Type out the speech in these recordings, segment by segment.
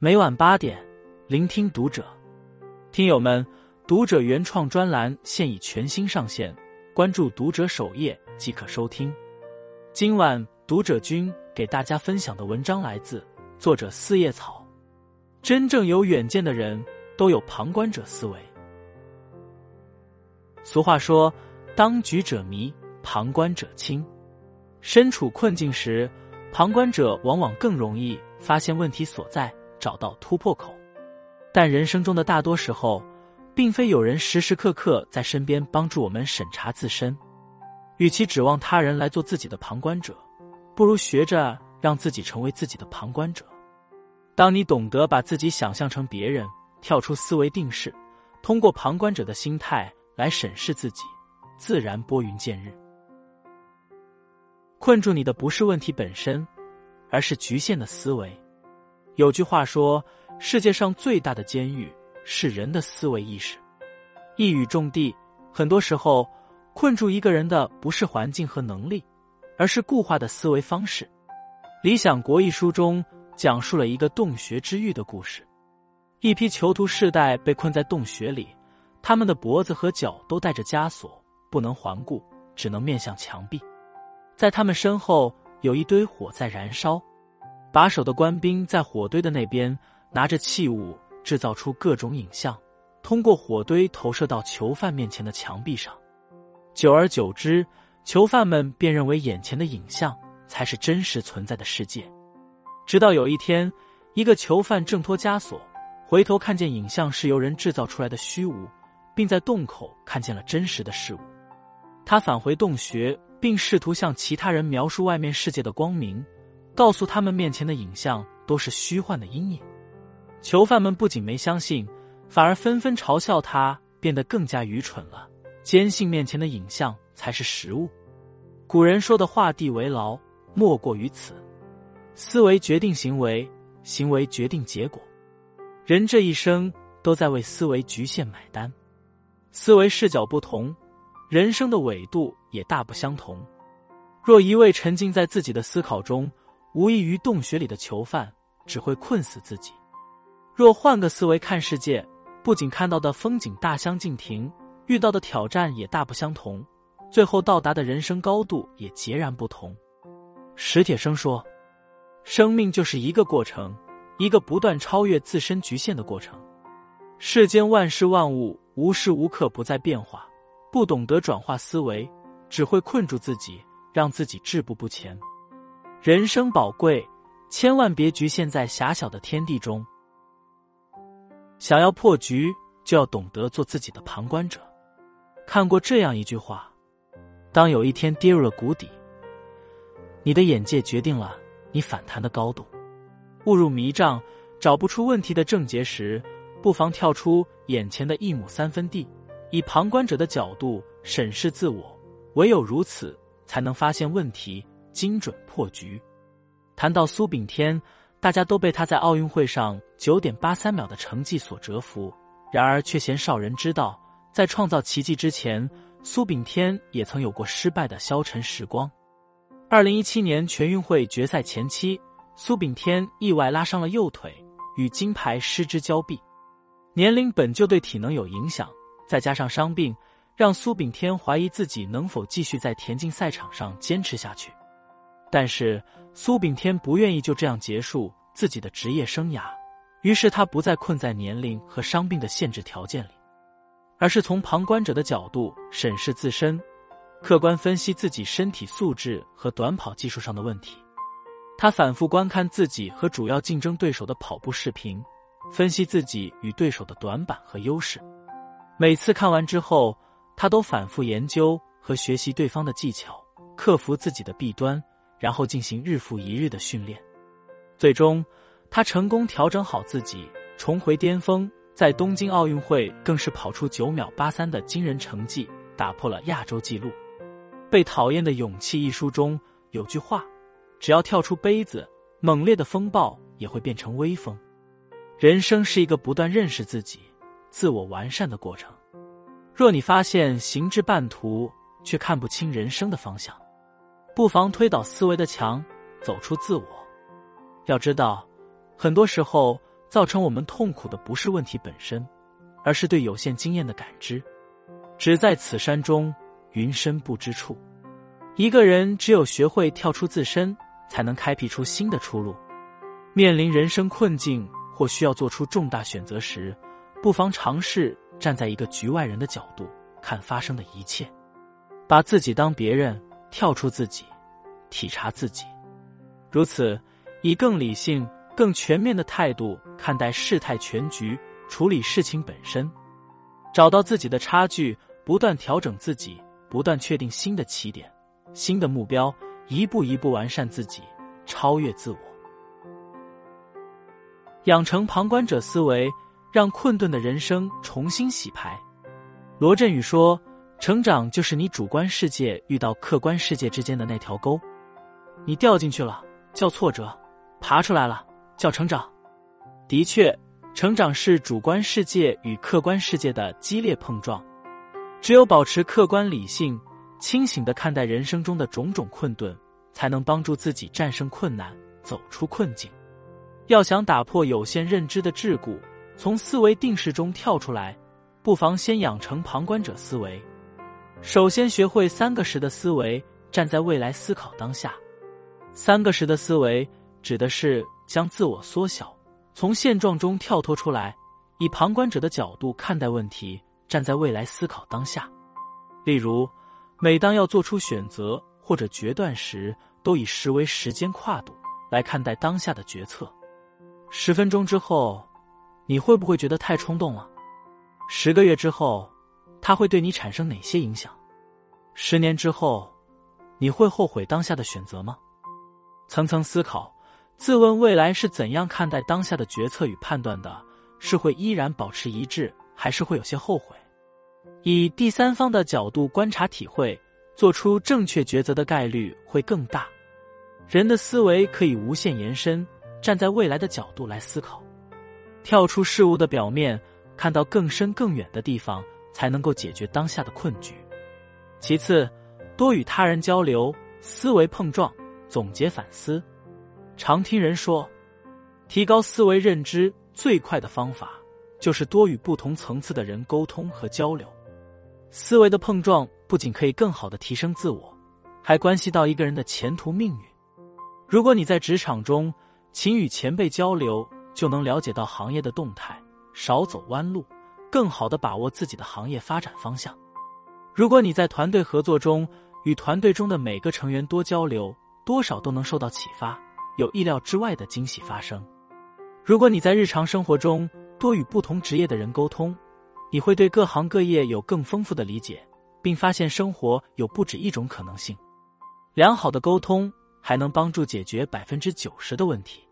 每晚八点，聆听读者。听友们，读者原创专栏现已全新上线，关注读者首页即可收听。今晚读者君给大家分享的文章来自作者四叶草。真正有远见的人都有旁观者思维。俗话说：“当局者迷，旁观者清。”身处困境时，旁观者往往更容易发现问题所在，找到突破口。但人生中的大多时候，并非有人时时刻刻在身边帮助我们审查自身。与其指望他人来做自己的旁观者，不如学着让自己成为自己的旁观者。当你懂得把自己想象成别人，跳出思维定式，通过旁观者的心态来审视自己，自然拨云见日。困住你的不是问题本身，而是局限的思维。有句话说：“世界上最大的监狱是人的思维意识。”一语中的。很多时候，困住一个人的不是环境和能力，而是固化的思维方式。《理想国》一书中讲述了一个洞穴之狱的故事。一批囚徒世代被困在洞穴里，他们的脖子和脚都带着枷锁，不能环顾，只能面向墙壁。在他们身后有一堆火在燃烧，把守的官兵在火堆的那边拿着器物制造出各种影像，通过火堆投射到囚犯面前的墙壁上。久而久之，囚犯们便认为眼前的影像才是真实存在的世界。直到有一天，一个囚犯挣脱枷锁，回头看见影像是由人制造出来的虚无，并在洞口看见了真实的事物。他返回洞穴。并试图向其他人描述外面世界的光明，告诉他们面前的影像都是虚幻的阴影。囚犯们不仅没相信，反而纷纷嘲笑他变得更加愚蠢了，坚信面前的影像才是实物。古人说的“画地为牢”，莫过于此。思维决定行为，行为决定结果。人这一生都在为思维局限买单，思维视角不同。人生的纬度也大不相同。若一味沉浸在自己的思考中，无异于洞穴里的囚犯，只会困死自己。若换个思维看世界，不仅看到的风景大相径庭，遇到的挑战也大不相同，最后到达的人生高度也截然不同。史铁生说：“生命就是一个过程，一个不断超越自身局限的过程。世间万事万物，无时无刻不在变化。”不懂得转化思维，只会困住自己，让自己止步不前。人生宝贵，千万别局限在狭小的天地中。想要破局，就要懂得做自己的旁观者。看过这样一句话：当有一天跌入了谷底，你的眼界决定了你反弹的高度。误入迷障，找不出问题的症结时，不妨跳出眼前的一亩三分地。以旁观者的角度审视自我，唯有如此，才能发现问题，精准破局。谈到苏炳添，大家都被他在奥运会上九点八三秒的成绩所折服，然而却鲜少人知道，在创造奇迹之前，苏炳添也曾有过失败的消沉时光。二零一七年全运会决赛前期，苏炳添意外拉伤了右腿，与金牌失之交臂。年龄本就对体能有影响。再加上伤病，让苏炳添怀疑自己能否继续在田径赛场上坚持下去。但是苏炳添不愿意就这样结束自己的职业生涯，于是他不再困在年龄和伤病的限制条件里，而是从旁观者的角度审视自身，客观分析自己身体素质和短跑技术上的问题。他反复观看自己和主要竞争对手的跑步视频，分析自己与对手的短板和优势。每次看完之后，他都反复研究和学习对方的技巧，克服自己的弊端，然后进行日复一日的训练。最终，他成功调整好自己，重回巅峰。在东京奥运会，更是跑出九秒八三的惊人成绩，打破了亚洲纪录。《被讨厌的勇气》一书中有句话：“只要跳出杯子，猛烈的风暴也会变成微风。”人生是一个不断认识自己。自我完善的过程。若你发现行至半途却看不清人生的方向，不妨推倒思维的墙，走出自我。要知道，很多时候造成我们痛苦的不是问题本身，而是对有限经验的感知。只在此山中，云深不知处。一个人只有学会跳出自身，才能开辟出新的出路。面临人生困境或需要做出重大选择时，不妨尝试站在一个局外人的角度看发生的一切，把自己当别人，跳出自己，体察自己。如此，以更理性。更全面的态度看待事态全局，处理事情本身，找到自己的差距，不断调整自己，不断确定新的起点、新的目标，一步一步完善自己，超越自我，养成旁观者思维，让困顿的人生重新洗牌。罗振宇说：“成长就是你主观世界遇到客观世界之间的那条沟，你掉进去了叫挫折，爬出来了。”叫成长，的确，成长是主观世界与客观世界的激烈碰撞。只有保持客观理性、清醒的看待人生中的种种困顿，才能帮助自己战胜困难，走出困境。要想打破有限认知的桎梏，从思维定式中跳出来，不妨先养成旁观者思维。首先，学会三个时的思维，站在未来思考当下。三个时的思维指的是。将自我缩小，从现状中跳脱出来，以旁观者的角度看待问题，站在未来思考当下。例如，每当要做出选择或者决断时，都以十为时间跨度来看待当下的决策。十分钟之后，你会不会觉得太冲动了？十个月之后，它会对你产生哪些影响？十年之后，你会后悔当下的选择吗？层层思考。自问未来是怎样看待当下的决策与判断的？是会依然保持一致，还是会有些后悔？以第三方的角度观察体会，做出正确抉择的概率会更大。人的思维可以无限延伸，站在未来的角度来思考，跳出事物的表面，看到更深更远的地方，才能够解决当下的困局。其次，多与他人交流，思维碰撞，总结反思。常听人说，提高思维认知最快的方法就是多与不同层次的人沟通和交流。思维的碰撞不仅可以更好的提升自我，还关系到一个人的前途命运。如果你在职场中勤与前辈交流，就能了解到行业的动态，少走弯路，更好的把握自己的行业发展方向。如果你在团队合作中与团队中的每个成员多交流，多少都能受到启发。有意料之外的惊喜发生。如果你在日常生活中多与不同职业的人沟通，你会对各行各业有更丰富的理解，并发现生活有不止一种可能性。良好的沟通还能帮助解决百分之九十的问题。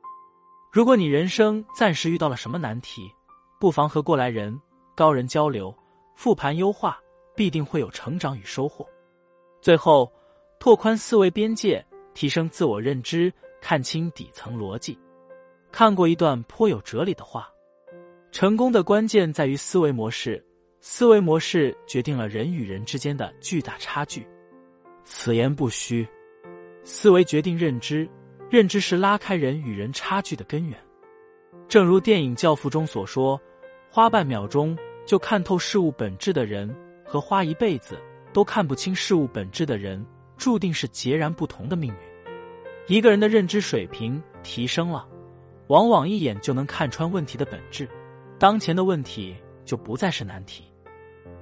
如果你人生暂时遇到了什么难题，不妨和过来人、高人交流，复盘优化，必定会有成长与收获。最后，拓宽思维边界，提升自我认知。看清底层逻辑。看过一段颇有哲理的话：成功的关键在于思维模式，思维模式决定了人与人之间的巨大差距。此言不虚。思维决定认知，认知是拉开人与人差距的根源。正如电影《教父》中所说：“花半秒钟就看透事物本质的人，和花一辈子都看不清事物本质的人，注定是截然不同的命运。”一个人的认知水平提升了，往往一眼就能看穿问题的本质，当前的问题就不再是难题。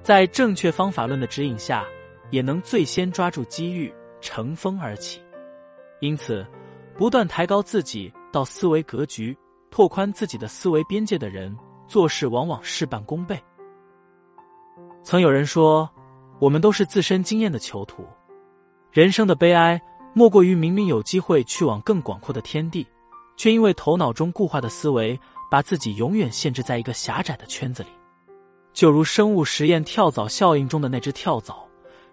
在正确方法论的指引下，也能最先抓住机遇，乘风而起。因此，不断抬高自己到思维格局、拓宽自己的思维边界的人，做事往往事半功倍。曾有人说：“我们都是自身经验的囚徒，人生的悲哀。”莫过于明明有机会去往更广阔的天地，却因为头脑中固化的思维，把自己永远限制在一个狭窄的圈子里。就如生物实验跳蚤效应中的那只跳蚤，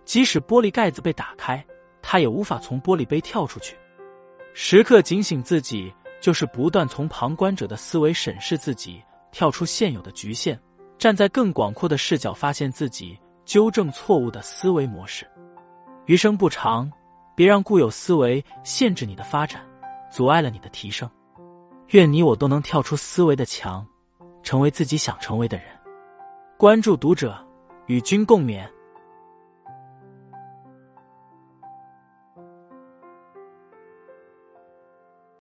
即使玻璃盖子被打开，它也无法从玻璃杯跳出去。时刻警醒自己，就是不断从旁观者的思维审视自己，跳出现有的局限，站在更广阔的视角发现自己，纠正错误的思维模式。余生不长。别让固有思维限制你的发展，阻碍了你的提升。愿你我都能跳出思维的墙，成为自己想成为的人。关注读者，与君共勉。